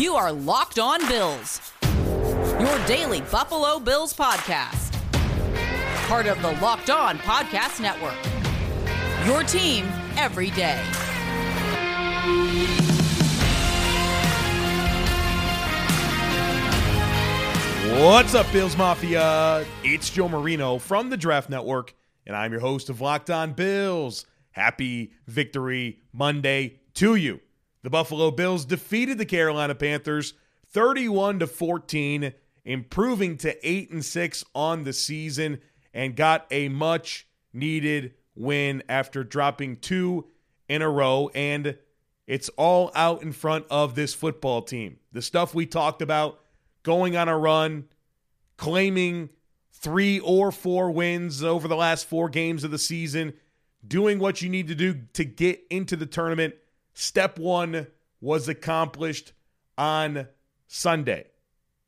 You are Locked On Bills, your daily Buffalo Bills podcast. Part of the Locked On Podcast Network. Your team every day. What's up, Bills Mafia? It's Joe Marino from the Draft Network, and I'm your host of Locked On Bills. Happy Victory Monday to you. The Buffalo Bills defeated the Carolina Panthers 31 to 14, improving to 8 and 6 on the season and got a much needed win after dropping two in a row and it's all out in front of this football team. The stuff we talked about going on a run, claiming three or four wins over the last four games of the season, doing what you need to do to get into the tournament. Step one was accomplished on Sunday.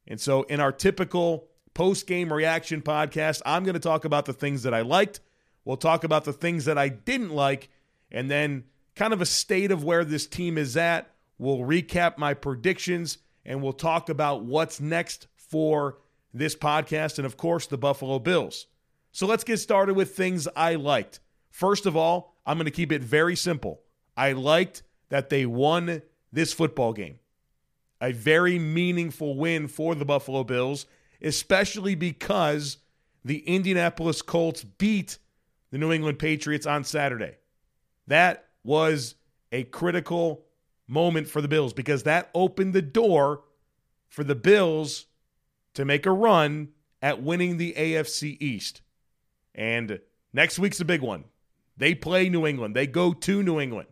And so, in our typical post game reaction podcast, I'm going to talk about the things that I liked. We'll talk about the things that I didn't like, and then kind of a state of where this team is at. We'll recap my predictions and we'll talk about what's next for this podcast and, of course, the Buffalo Bills. So let's get started with things I liked. First of all, I'm going to keep it very simple. I liked that they won this football game. A very meaningful win for the Buffalo Bills, especially because the Indianapolis Colts beat the New England Patriots on Saturday. That was a critical moment for the Bills because that opened the door for the Bills to make a run at winning the AFC East. And next week's a big one. They play New England, they go to New England.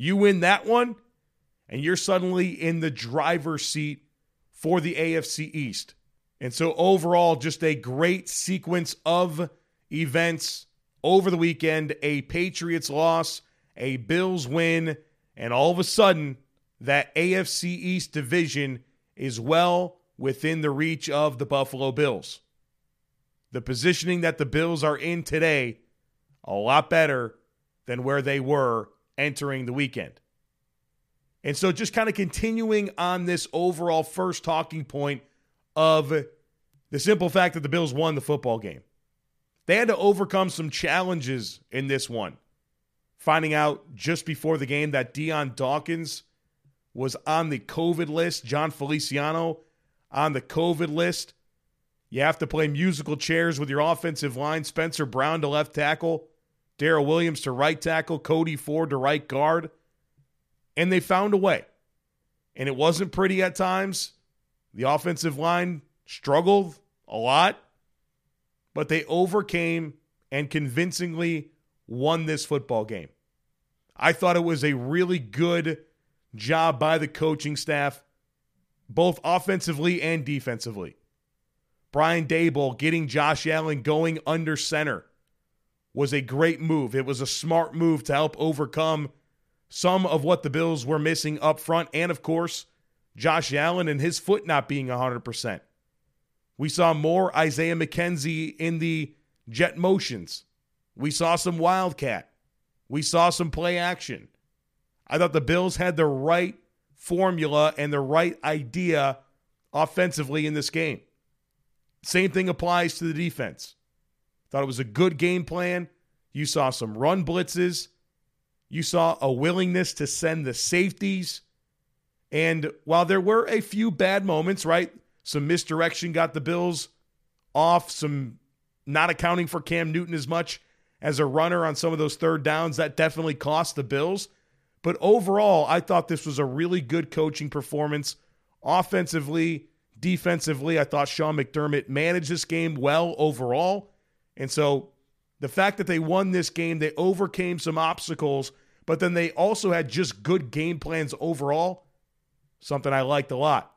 You win that one, and you're suddenly in the driver's seat for the AFC East. And so, overall, just a great sequence of events over the weekend a Patriots loss, a Bills win, and all of a sudden, that AFC East division is well within the reach of the Buffalo Bills. The positioning that the Bills are in today, a lot better than where they were entering the weekend. And so, just kind of continuing on this overall first talking point of the simple fact that the Bills won the football game. They had to overcome some challenges in this one finding out just before the game that Dion Dawkins was on the COVID list, Jon Feliciano on the COVID list. You have to play musical chairs with your offensive line. Spencer Brown to left tackle, Daryl Williams to right tackle, Cody Ford to right guard. And they found a way. And it wasn't pretty at times. The offensive line struggled a lot, but they overcame and convincingly won this football game. I thought it was a really good job by the coaching staff, both offensively and defensively. Brian Daboll getting Josh Allen going under center was a great move. It was a smart move to help overcome some of what the Bills were missing up front. And of course, Josh Allen and his foot not being 100%. We saw more Isaiah McKenzie in the jet motions. We saw some Wildcat. We saw some play action. I thought the Bills had the right formula and the right idea offensively in this game. Same thing applies to the defense. Thought it was a good game plan. You saw some run blitzes. You saw a willingness to send the safeties. And while there were a few bad moments, right? Some misdirection got the Bills off, some not accounting for Cam Newton as much as a runner on some of those third downs. That definitely cost the Bills. But overall, I thought this was a really good coaching performance offensively, defensively. I thought Sean McDermott managed this game well overall. And so the fact that they won this game, they overcame some obstacles, but then they also had just good game plans overall, something I liked a lot.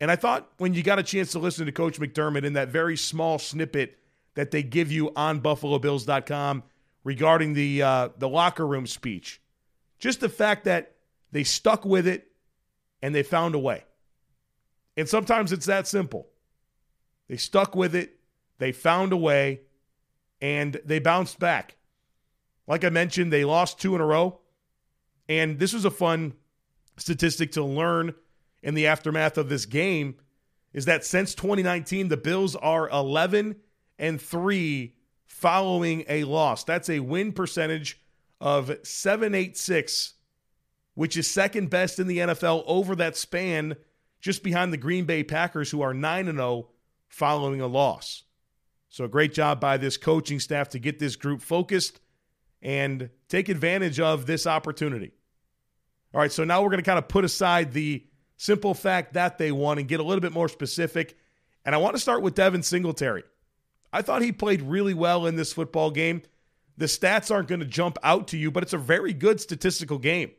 And I thought when you got a chance to listen to Coach McDermott in that very small snippet that they give you on BuffaloBills.com regarding the uh, the locker room speech. Just the fact that they stuck with it and they found a way. And sometimes it's that simple. They stuck with it, they found a way, and they bounced back. Like I mentioned, they lost two in a row. And this was a fun statistic to learn in the aftermath of this game is that since 2019, the Bills are 11 and 3 following a loss. That's a win percentage of 786, which is second best in the NFL over that span, just behind the Green Bay Packers, who are 9 and 0 following a loss. So, great job by this coaching staff to get this group focused and take advantage of this opportunity. All right, so now we're going to kind of put aside the simple fact that they won and get a little bit more specific. And I want to start with Devin Singletary. I thought he played really well in this football game. The stats aren't going to jump out to you, but it's a very good statistical game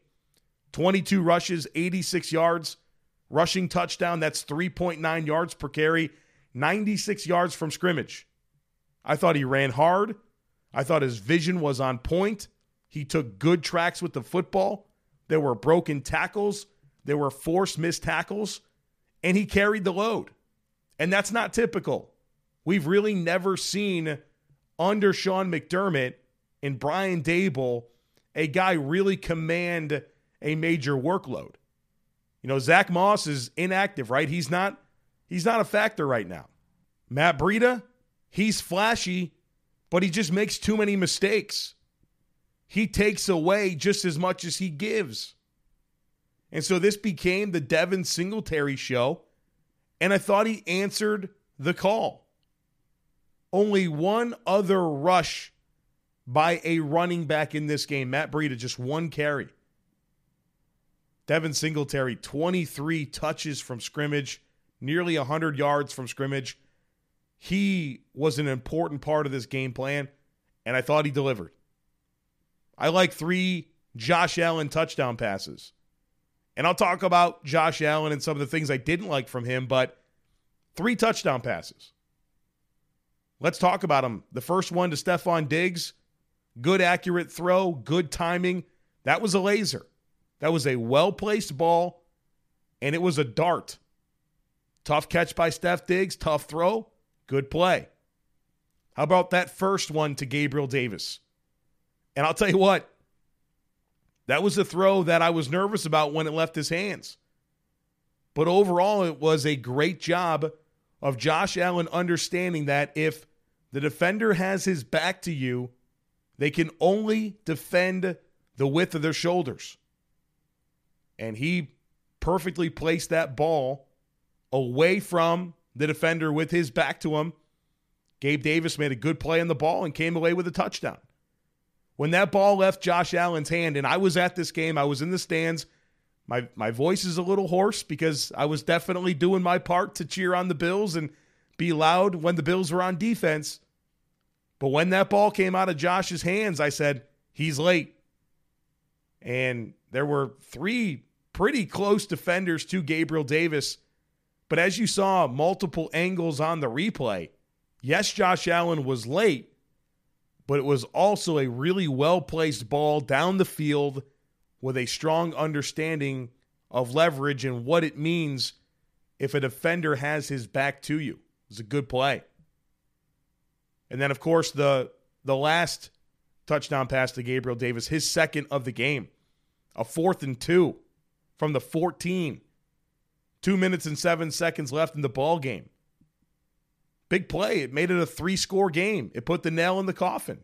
22 rushes, 86 yards, rushing touchdown. That's 3.9 yards per carry, 96 yards from scrimmage. I thought he ran hard. I thought his vision was on point. He took good tracks with the football. There were broken tackles, there were forced missed tackles, and he carried the load. And that's not typical. We've really never seen under Sean McDermott and Brian Daboll a guy really command a major workload. You know, Zach Moss is inactive, right? He's not he's not a factor right now. Matt Breida, he's flashy, but he just makes too many mistakes. He takes away just as much as he gives. And so this became the Devin Singletary show, and I thought he answered the call only one other rush by a running back in this game. Matt Breida, just one carry. Devin Singletary, 23 touches from scrimmage, nearly 100 yards from scrimmage. He was an important part of this game plan, and I thought he delivered. I like three Josh Allen touchdown passes. And I'll talk about Josh Allen and some of the things I didn't like from him, but three touchdown passes. Let's talk about them. The first one to Stefon Diggs, good accurate throw, good timing. That was a laser. That was a well placed ball, and it was a dart. Tough catch by Steph Diggs, tough throw, good play. How about that first one to Gabriel Davis? And I'll tell you what, that was a throw that I was nervous about when it left his hands. But overall, it was a great job of Josh Allen understanding that if the defender has his back to you, they can only defend the width of their shoulders. And he perfectly placed that ball away from the defender with his back to him. Gabe Davis made a good play on the ball and came away with a touchdown. When that ball left Josh Allen's hand, and I was at this game, I was in the stands my my voice is a little hoarse because I was definitely doing my part to cheer on the Bills and be loud when the Bills were on defense. But when that ball came out of Josh's hands, I said, he's late. And there were three pretty close defenders to Gabriel Davis. But as you saw, multiple angles on the replay, yes, Josh Allen was late, but it was also a really well placed ball down the field with a strong understanding of leverage and what it means if a defender has his back to you. It was a good play. And then, of course, the the last touchdown pass to Gabriel Davis, his second of the game, a fourth and two from the 14. Two minutes and seven seconds left in the ball game. Big play. It made it a three score game. It put the nail in the coffin.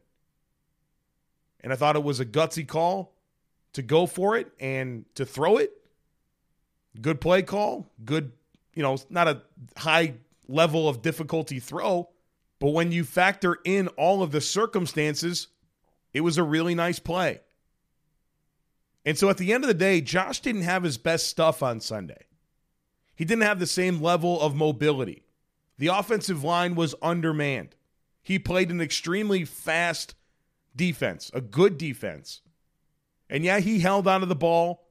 And I thought it was a gutsy call to go for it and to throw it. Good play call. Good, you know, not a high level of difficulty throw, but when you factor in all of the circumstances, it was a really nice play. And so at the end of the day, Josh didn't have his best stuff on Sunday. He didn't have the same level of mobility. The offensive line was undermanned. He played an extremely fast defense, a good defense. And yeah, he held onto the ball,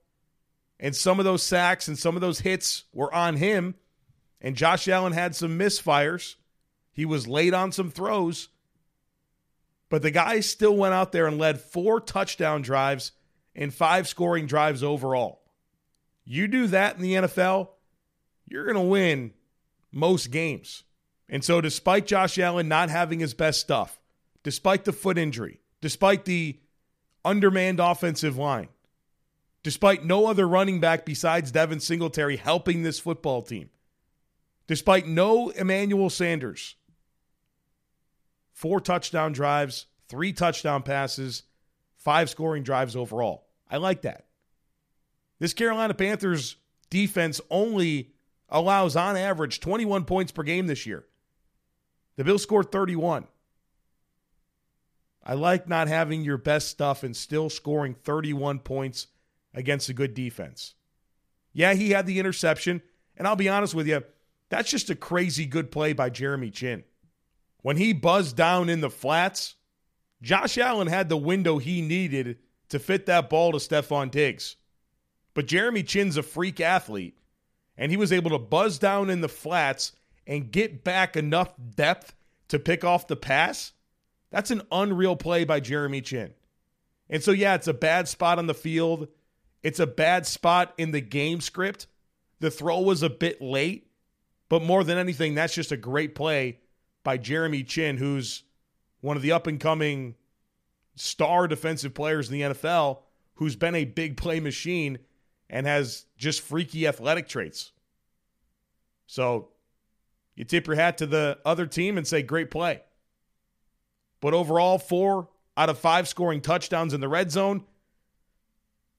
and some of those sacks and some of those hits were on him. And Josh Allen had some misfires. He was late on some throws. But the guy still went out there and led four touchdown drives and five scoring drives overall. You do that in the NFL, you're going to win most games. And so, despite Josh Allen not having his best stuff, despite the foot injury, despite the undermanned offensive line. despite no other running back besides Devin Singletary helping this football team, despite no Emmanuel Sanders. Four touchdown drives, three touchdown passes, five scoring drives overall. I like that. This Carolina Panthers defense only allows, on average, 21 points per game this year. The Bills scored 31. I like not having your best stuff and still scoring 31 points against a good defense. Yeah, he had the interception, and I'll be honest with you, that's just a crazy good play by Jeremy Chinn. When he buzzed down in the flats, Josh Allen had the window he needed to fit that ball to Stefon Diggs. But Jeremy Chinn's a freak athlete, and he was able to buzz down in the flats and get back enough depth to pick off the pass. That's an unreal play by Jeremy Chinn. And so, yeah, it's a bad spot on the field. It's a bad spot in the game script. The throw was a bit late, but more than anything, that's just a great play by Jeremy Chinn, who's one of the up and coming star defensive players in the NFL, who's been a big play machine and has just freaky athletic traits. So you tip your hat to the other team and say, great play. But overall, four out of five scoring touchdowns in the red zone.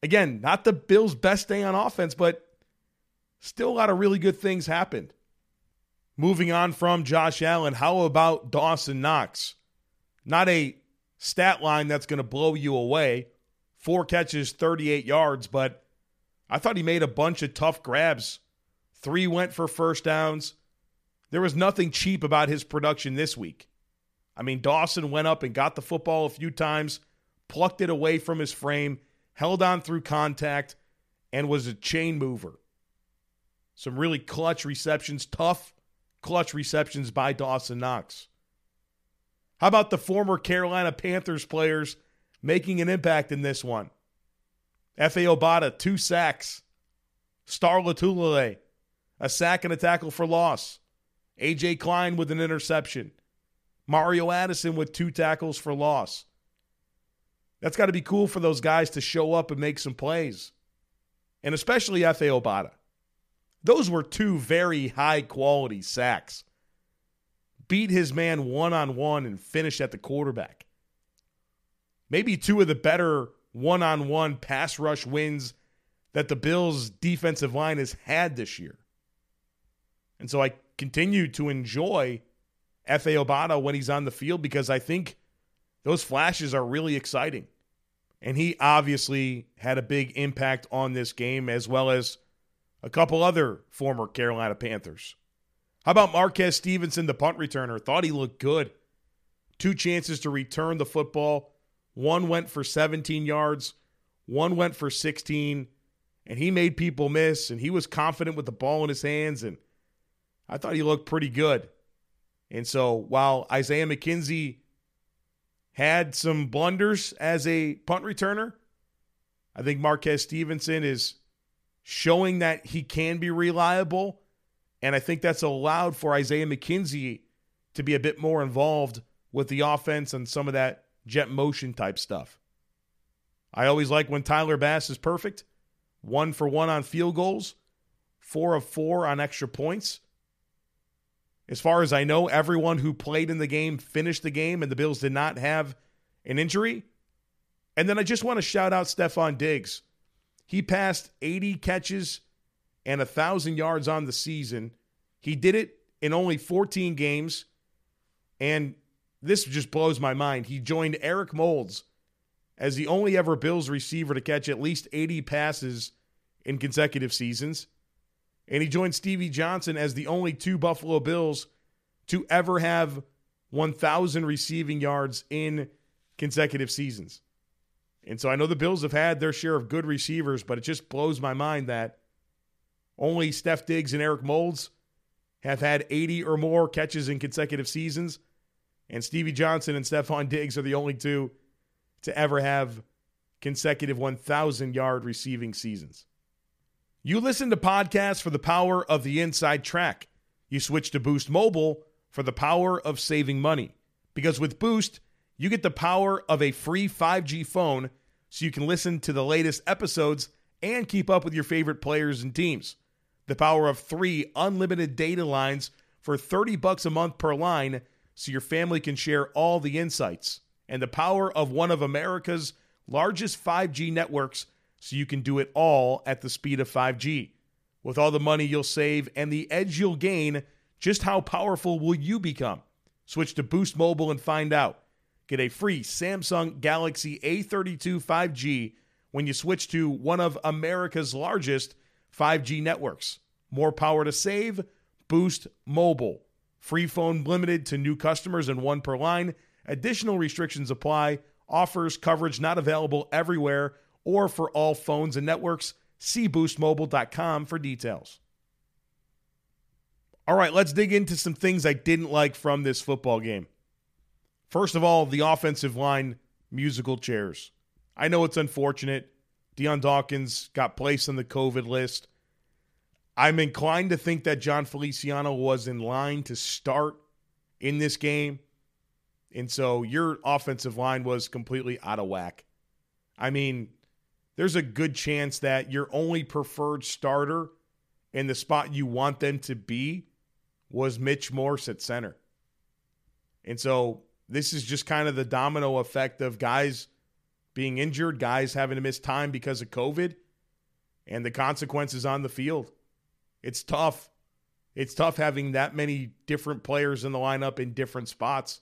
Again, not the Bills' best day on offense, but still a lot of really good things happened. Moving on from Josh Allen, how about Dawson Knox? Not a stat line that's going to blow you away. Four catches, 38 yards, but I thought he made a bunch of tough grabs. Three went for first downs. There was nothing cheap about his production this week. I mean, Dawson went up and got the football a few times, plucked it away from his frame, held on through contact, and was a chain mover. Some really clutch receptions, tough clutch receptions by Dawson Knox. How about the former Carolina Panthers players making an impact in this one? Efe Obada, two sacks. Star Lotulelei, a sack and a tackle for loss. AJ Klein with an interception. Mario Addison with two tackles for loss. That's got to be cool for those guys to show up and make some plays. And especially Efe Obada. Those were two very high quality sacks. Beat his man one on one and finish at the quarterback. Maybe two of the better one on one pass rush wins that the Bills' defensive line has had this year. And so I continue to enjoy Efe Obada when he's on the field because I think those flashes are really exciting. And he obviously had a big impact on this game as well as a couple other former Carolina Panthers. How about Marquez Stevenson, the punt returner? Thought he looked good. Two chances to return the football. One went for 17 yards, one went for 16, and he made people miss, and he was confident with the ball in his hands, and I thought he looked pretty good. And so while Isaiah McKenzie had some blunders as a punt returner, I think Marquez Stevenson is showing that he can be reliable. And I think that's allowed for Isaiah McKenzie to be a bit more involved with the offense and some of that jet motion type stuff. I always like when Tyler Bass is perfect. One for one on field goals, four of four on extra points. As far as I know, everyone who played in the game finished the game, and the Bills did not have an injury. And then I just want to shout out Stefon Diggs. He passed 80 catches and 1,000 yards on the season. He did it in only 14 games. And this just blows my mind. He joined Eric Moulds as the only ever Bills receiver to catch at least 80 passes in consecutive seasons. And he joined Stevie Johnson as the only two Buffalo Bills to ever have 1,000 receiving yards in consecutive seasons. And so I know the Bills have had their share of good receivers, but it just blows my mind that only Steph Diggs and Eric Moulds have had 80 or more catches in consecutive seasons. And Stevie Johnson and Stefon Diggs are the only two to ever have consecutive 1,000 yard receiving seasons. You listen to podcasts for the power of the inside track. You switch to Boost Mobile for the power of saving money. Because with Boost, you get the power of a free 5G phone so you can listen to the latest episodes and keep up with your favorite players and teams. The power of three unlimited data lines for 30 bucks a month per line so your family can share all the insights. And the power of one of America's largest 5G networks so you can do it all at the speed of 5G. With all the money you'll save and the edge you'll gain, just how powerful will you become? Switch to Boost Mobile and find out. Get a free Samsung Galaxy A32 5G when you switch to one of America's largest 5G networks. More power to save, Boost Mobile. Free phone limited to new customers and one per line. Additional restrictions apply. Offers coverage not available everywhere or for all phones and networks. See boostmobile.com for details. All right, let's dig into some things I didn't like from this football game. First of all, the offensive line musical chairs. I know it's unfortunate. Dion Dawkins got placed on the COVID list. I'm inclined to think that Jon Feliciano was in line to start in this game. And so your offensive line was completely out of whack. I mean, there's a good chance that your only preferred starter in the spot you want them to be was Mitch Morse at center. And so this is just kind of the domino effect of guys being injured, guys having to miss time because of COVID, and the consequences on the field. It's tough. It's tough having that many different players in the lineup in different spots.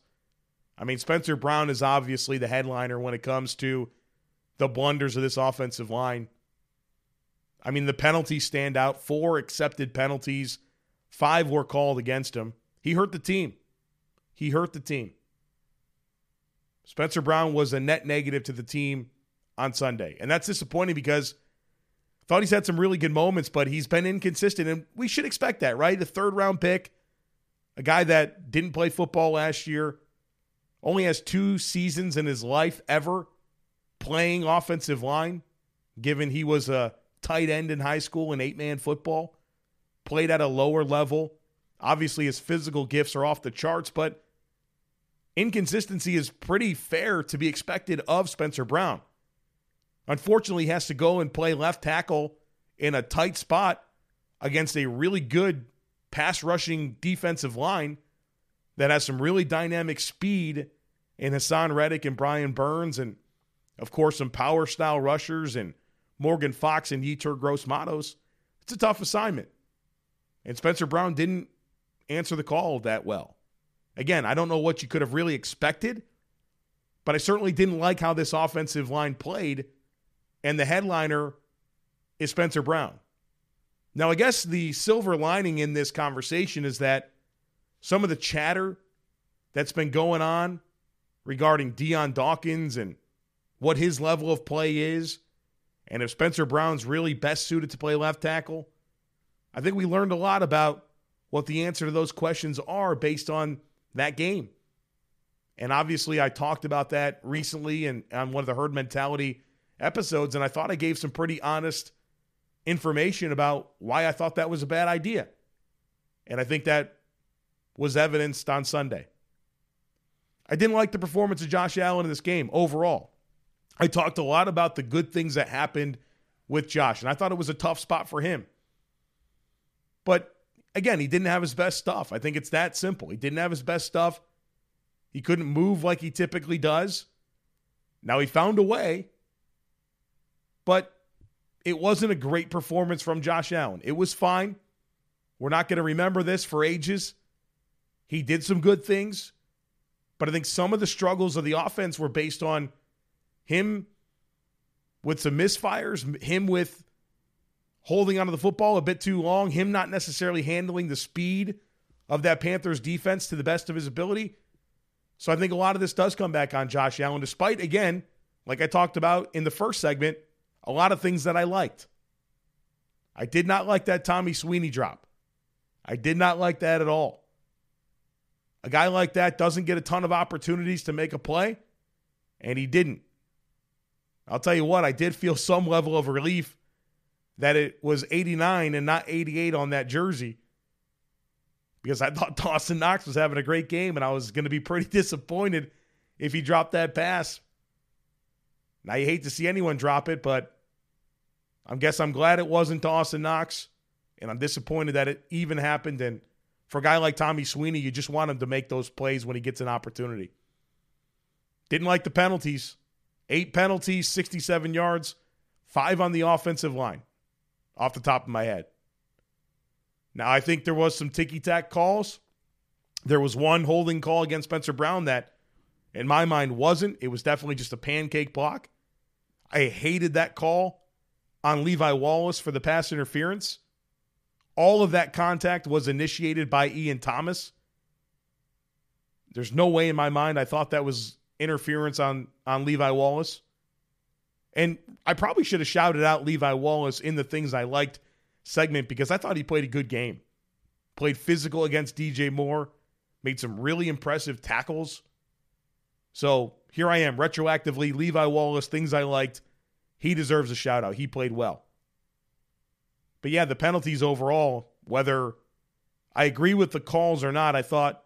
I mean, Spencer Brown is obviously the headliner when it comes to the blunders of this offensive line. I mean, the penalties stand out. Four accepted penalties, five were called against him. He hurt the team. He hurt the team. Spencer Brown was a net negative to the team on Sunday. And that's disappointing because thought he's had some really good moments, but he's been inconsistent. And we should expect that, right? The third round pick, a guy that didn't play football last year, only has two seasons in his life ever playing offensive line, given he was a tight end in high school in eight man football, played at a lower level. Obviously, his physical gifts are off the charts, but inconsistency is pretty fair to be expected of Spencer Brown. Unfortunately, he has to go and play left tackle in a tight spot against a really good pass rushing defensive line that has some really dynamic speed in Haason Reddick and Brian Burns, and of course, some power style rushers and Morgan Fox and Yetur Gross Matos. It's a tough assignment. And Spencer Brown didn't answer the call that well. Again, I don't know what you could have really expected, but I certainly didn't like how this offensive line played. And the headliner is Spencer Brown. Now, I guess the silver lining in this conversation is that some of the chatter that's been going on regarding Dion Dawkins and what his level of play is, and if Spencer Brown's really best suited to play left tackle, I think we learned a lot about what the answer to those questions are based on that game. And obviously, I talked about that recently and on one of the herd mentality episodes, and I thought I gave some pretty honest information about why I thought that was a bad idea. And I think that was evidenced on Sunday. I didn't like the performance of Josh Allen in this game overall. I talked a lot about the good things that happened with Josh, and I thought it was a tough spot for him. But again, he didn't have his best stuff. I think it's that simple. He didn't have his best stuff. He couldn't move like he typically does. Now he found a way, but it wasn't a great performance from Josh Allen. It was fine. We're not going to remember this for ages. He did some good things, but I think some of the struggles of the offense were based on him with some misfires, him with holding onto the football a bit too long, him not necessarily handling the speed of that Panthers defense to the best of his ability. So I think a lot of this does come back on Josh Allen, despite, again, like I talked about in the first segment, a lot of things that I liked. I did not like that Tommy Sweeney drop. I did not like that at all. A guy like that doesn't get a ton of opportunities to make a play, and he didn't. I'll tell you what, I did feel some level of relief that it was 89 and not 88 on that jersey because I thought Dawson Knox was having a great game and I was going to be pretty disappointed if he dropped that pass. Now, you hate to see anyone drop it, but I guess I'm glad it wasn't Dawson Knox, and I'm disappointed that it even happened. And for a guy like Tommy Sweeney, you just want him to make those plays when he gets an opportunity. Didn't like the penalties. Eight penalties, 67 yards, five on the offensive line, off the top of my head. Now, I think there was some ticky tack calls. There was one holding call against Spencer Brown that, in my mind, wasn't. It was definitely just a pancake block. I hated that call on Levi Wallace for the pass interference. All of that contact was initiated by Ian Thomas. There's no way in my mind I thought that was interference on on Levi Wallace. And I probably should have shouted out Levi Wallace in the things I liked segment because I thought he played a good game. Played physical against DJ Moore, made some really impressive tackles. So here I am, retroactively, Levi Wallace, things I liked. He deserves a shout out. He played well. But yeah, the penalties overall, whether I agree with the calls or not, I thought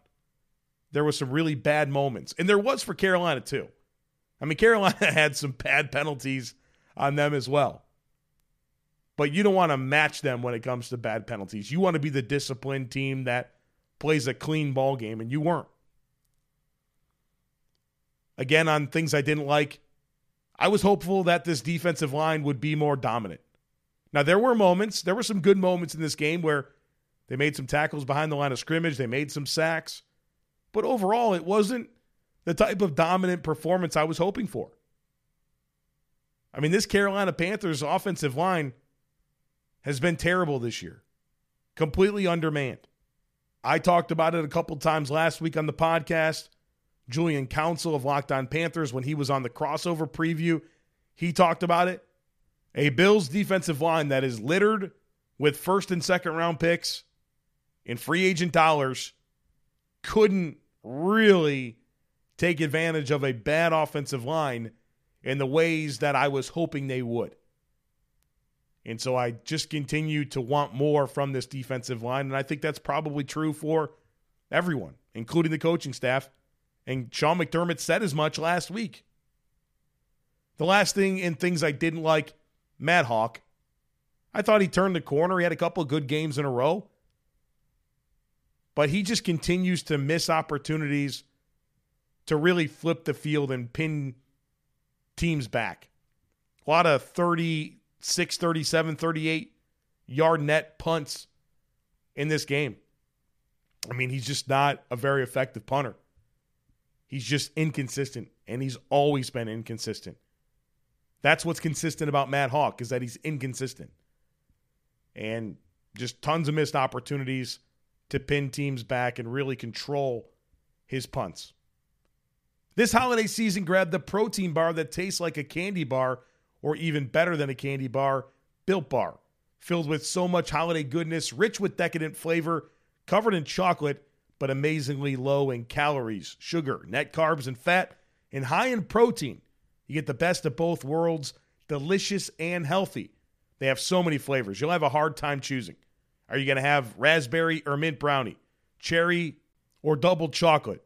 there was some really bad moments. And there was for Carolina too. I mean, Carolina had some bad penalties on them as well. But you don't want to match them when it comes to bad penalties. You want to be the disciplined team that plays a clean ball game, and you weren't. Again, on things I didn't like, I was hopeful that this defensive line would be more dominant. Now, there were moments, there were some good moments in this game where they made some tackles behind the line of scrimmage, they made some sacks. But overall, it wasn't the type of dominant performance I was hoping for. I mean, this Carolina Panthers offensive line has been terrible this year, completely undermanned. I talked about it a couple times last week on the podcast. Julian Council of Locked On Panthers, when he was on the crossover preview, he talked about it. A Bills defensive line that is littered with first and second round picks in free agent dollars couldn't really take advantage of a bad offensive line in the ways that I was hoping they would. And so I just continue to want more from this defensive line. And I think that's probably true for everyone, including the coaching staff. And Sean McDermott said as much last week. The last thing in things I didn't like, Matt Haack. I thought he turned the corner. He had a couple of good games in a row but he just continues to miss opportunities to really flip the field and pin teams back. A lot of 36, 37, 38 yard net punts in this game. I mean, he's just not a very effective punter. He's just inconsistent, and he's always been inconsistent. That's what's consistent about Matt Haack is that he's inconsistent. And just tons of missed opportunities to pin teams back and really control his punts. This holiday season, grab the protein bar that tastes like a candy bar or even better than a candy bar, Built Bar. Filled with so much holiday goodness, rich with decadent flavor, covered in chocolate, but amazingly low in calories, sugar, net carbs, and fat, and high in protein. You get the best of both worlds, delicious and healthy. They have so many flavors, you'll have a hard time choosing. Are you going to have raspberry or mint brownie, cherry or double chocolate,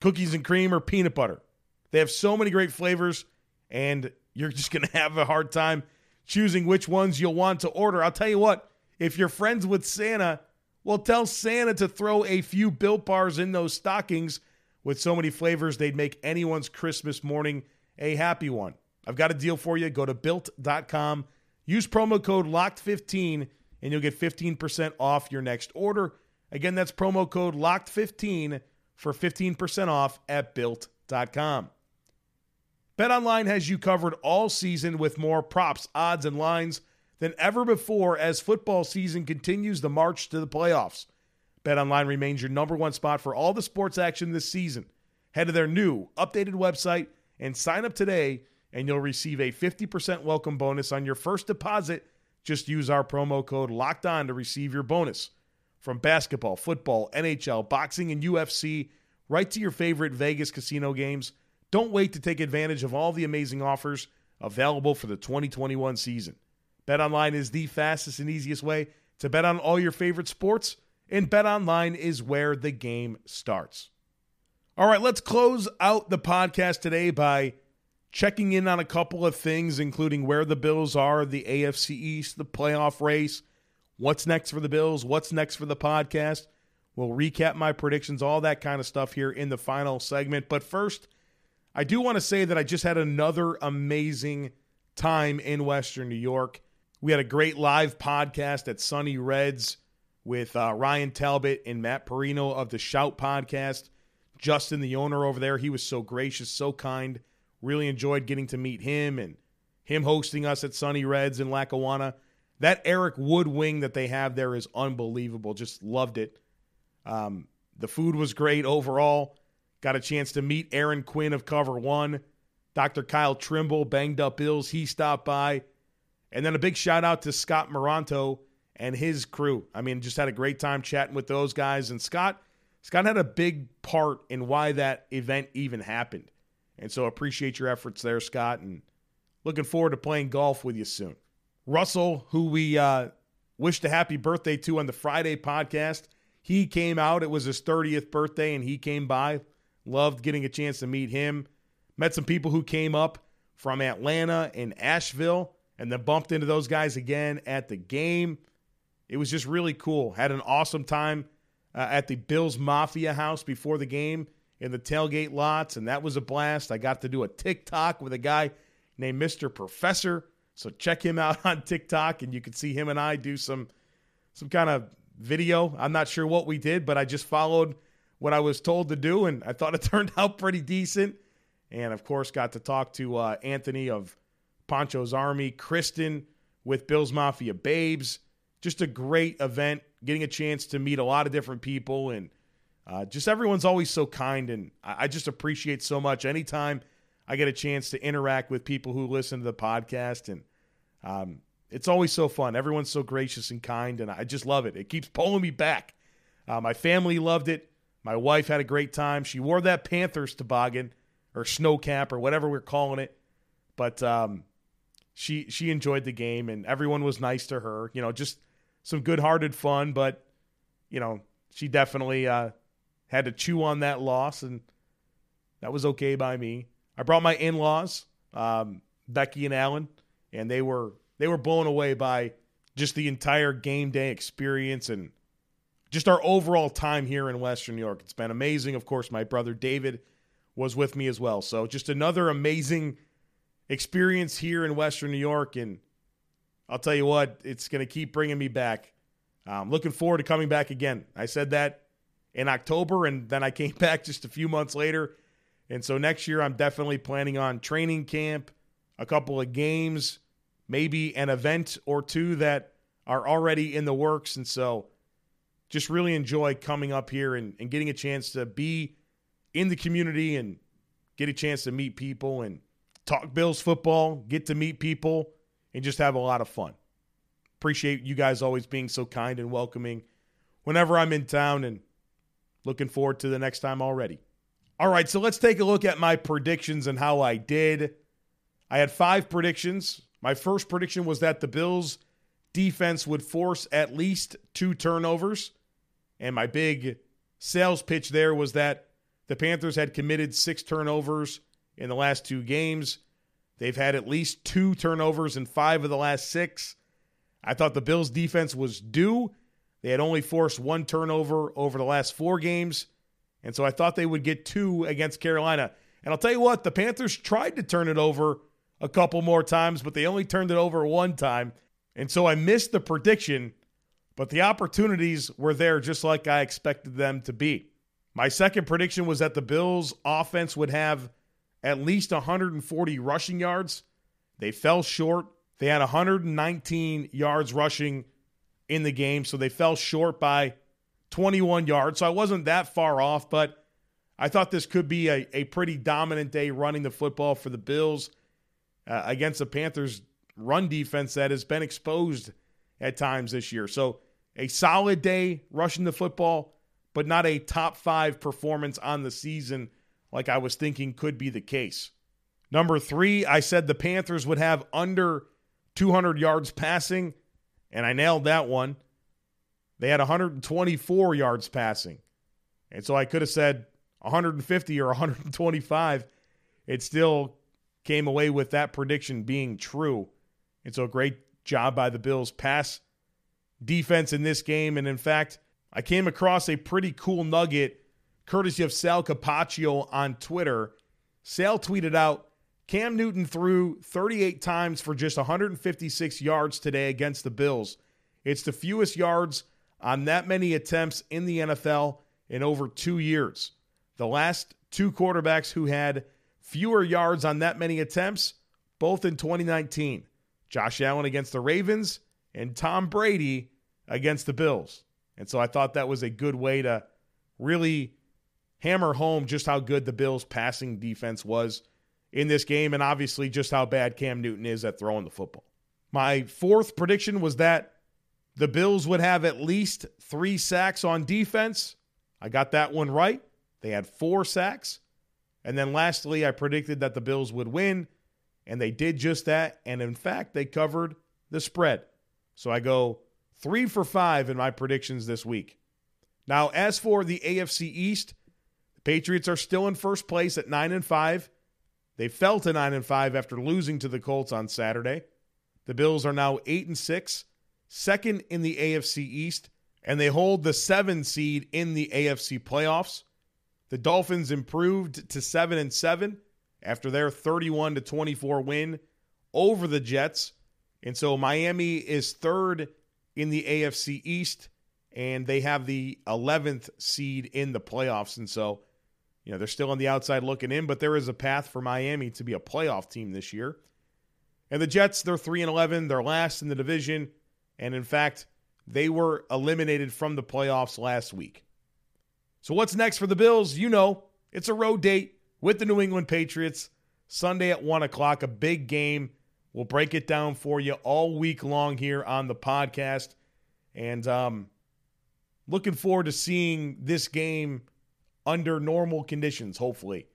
cookies and cream or peanut butter? They have so many great flavors, and you're just going to have a hard time choosing which ones you'll want to order. I'll tell you what, if you're friends with Santa, well, tell Santa to throw a few built bars in those stockings with so many flavors they'd make anyone's Christmas morning a happy one. I've got a deal for you. Go to built.com, use promo code LOCKED15 and you'll get 15% off your next order. Again, that's promo code LOCKED15 for 15% off at built.com. BetOnline has you covered all season with more props, odds, and lines than ever before as football season continues the march to the playoffs. BetOnline remains your number one spot for all the sports action this season. Head to their new, updated website and sign up today, and you'll receive a 50% welcome bonus on your first deposit just use our promo code locked on to receive your bonus from basketball, football, NHL, boxing, and UFC right to your favorite Vegas casino games. Don't wait to take advantage of all the amazing offers available for the 2021 season. BetOnline is the fastest and easiest way to bet on all your favorite sports, and BetOnline is where the game starts. All right, let's close out the podcast today by checking in on a couple of things, including where the Bills are, the AFC East, the playoff race, what's next for the Bills, what's next for the podcast. We'll recap my predictions, all that kind of stuff here in the final segment. But first, I do want to say that I just had another amazing time in Western New York. We had a great live podcast at Sunny Reds with uh, Ryan Talbot and Matt Parrino of the Shout podcast. Justin, the owner over there, he was so gracious, so kind. Really enjoyed getting to meet him and him hosting us at Sunny Reds in Lackawanna. That Eric Wood wing that they have there is unbelievable. Just loved it. Um, the food was great overall. Got a chance to meet Aaron Quinn of Cover One. Dr. Kyle Trimble, Banged Up Bills, he stopped by. And then a big shout out to Scott Moranto and his crew. I mean, just had a great time chatting with those guys. And Scott, Scott had a big part in why that event even happened. And so appreciate your efforts there, Scott, and looking forward to playing golf with you soon. Russell, who we uh, wished a happy birthday to on the Friday podcast, he came out. It was his 30th birthday, and he came by. Loved getting a chance to meet him. Met some people who came up from Atlanta and Asheville, and then bumped into those guys again at the game. It was just really cool. Had an awesome time uh, at the Bills Mafia house before the game in the tailgate lots, and that was a blast. I got to do a TikTok with a guy named Mr. Professor. So check him out on TikTok, and you can see him and I do some some kind of video. I'm not sure what we did, but I just followed what I was told to do, and I thought it turned out pretty decent. And of course, got to talk to uh, Anthony of Poncho's Army, Kristen with Bills Mafia Babes. Just a great event, getting a chance to meet a lot of different people, and uh, just everyone's always so kind, and I, I just appreciate so much anytime I get a chance to interact with people who listen to the podcast, and um, it's always so fun. Everyone's so gracious and kind, and I just love it. It keeps pulling me back. Uh, my family loved it. My wife had a great time. She wore that Panthers toboggan or snow cap or whatever we're calling it, but um, she she enjoyed the game and everyone was nice to her. You know, just some good-hearted fun, but you know, she definitely uh, had to chew on that loss, and that was okay by me. I brought my in-laws, um, Becky and Alan, and they were they were blown away by just the entire game day experience and just our overall time here in Western New York. It's been amazing. Of course, my brother David was with me as well. So just another amazing experience here in Western New York. And I'll tell you what, it's going to keep bringing me back. I'm looking forward to coming back again. I said that in October, and then I came back just a few months later. And so next year, I'm definitely planning on training camp, a couple of games, maybe an event or two that are already in the works. And so just really enjoy coming up here and, and getting a chance to be in the community and get a chance to meet people and talk Bills football, get to meet people, and just have a lot of fun. Appreciate you guys always being so kind and welcoming whenever I'm in town and looking forward to the next time already. All right, so let's take a look at my predictions and how I did. I had five predictions. My first prediction was that the Bills defense would force at least two turnovers. And my big sales pitch there was that the Panthers had committed six turnovers in the last two games. They've had at least two turnovers in five of the last six. I thought the Bills' defense was due. They had only forced one turnover over the last four games. And so I thought they would get two against Carolina. And I'll tell you what, the Panthers tried to turn it over a couple more times, but they only turned it over one time. And so I missed the prediction, but the opportunities were there just like I expected them to be. My second prediction was that the Bills' offense would have at least 140 rushing yards. They fell short. They had 119 yards rushing in the game, so they fell short by 21 yards. So I wasn't that far off, but I thought this could be a, a pretty dominant day running the football for the Bills uh, against the Panthers' run defense that has been exposed at times this year. So a solid day rushing the football, but not a top five performance on the season like I was thinking could be the case. Number three, I said the Panthers would have under 200 yards passing, and I nailed that one. They had 124 yards passing. And so I could have said 150 or 125. It still came away with that prediction being true. And so, great job by the Bills pass defense in this game. And in fact, I came across a pretty cool nugget courtesy of Sal Capaccio on Twitter. Sal tweeted out Cam Newton threw 38 times for just 156 yards today against the Bills. It's the fewest yards on that many attempts in the NFL in over two years. The last two quarterbacks who had fewer yards on that many attempts, both in 2019 Josh Allen against the Ravens and Tom Brady against the Bills. And so I thought that was a good way to really hammer home just how good the Bills' passing defense was in this game and obviously just how bad Cam Newton is at throwing the football. My fourth prediction was that the Bills would have at least three sacks on defense. I got that one right. They had four sacks. And then lastly, I predicted that the Bills would win, and they did just that. And in fact, they covered the spread. So I go three for five in my predictions this week. Now, as for the AFC East, Patriots are still in first place at nine and five. They fell to nine and five after losing to the Colts on Saturday. The Bills are now eight and six, second in the AFC East, and they hold the seven seed in the AFC playoffs. The Dolphins improved to 7 and 7 after their 31 to 24 win over the Jets. And so Miami is third in the AFC East and they have the 11th seed in the playoffs and so you know they're still on the outside looking in but there is a path for Miami to be a playoff team this year. And the Jets they're 3 and 11, they're last in the division and in fact they were eliminated from the playoffs last week. So, what's next for the Bills? You know, it's a road date with the New England Patriots Sunday at 1 o'clock, a big game. We'll break it down for you all week long here on the podcast. And um, looking forward to seeing this game under normal conditions, hopefully.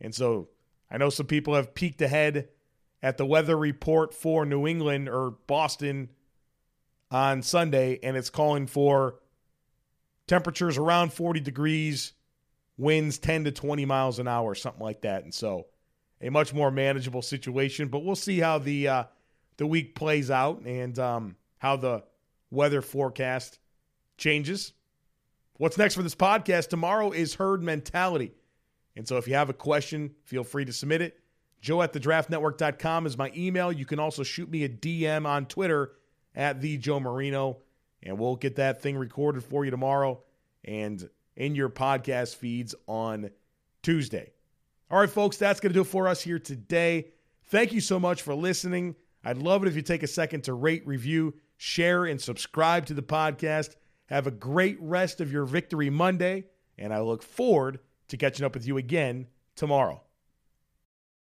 And so I know some people have peeked ahead at the weather report for New England or Boston on Sunday, and it's calling for temperatures around 40 degrees, winds 10 to 20 miles an hour, something like that. And so a much more manageable situation. But we'll see how the uh, the week plays out and um, how the weather forecast changes. What's next for this podcast tomorrow is herd mentality. And so if you have a question, feel free to submit it. Joe at thedraftnetwork.com is my email. You can also shoot me a DM on Twitter at the Joe Marino and we'll get that thing recorded for you tomorrow and in your podcast feeds on Tuesday. All right, folks, that's going to do it for us here today. Thank you so much for listening. I'd love it if you take a second to rate, review, share, and subscribe to the podcast. Have a great rest of your Victory Monday, and I look forward to catching up with you again tomorrow.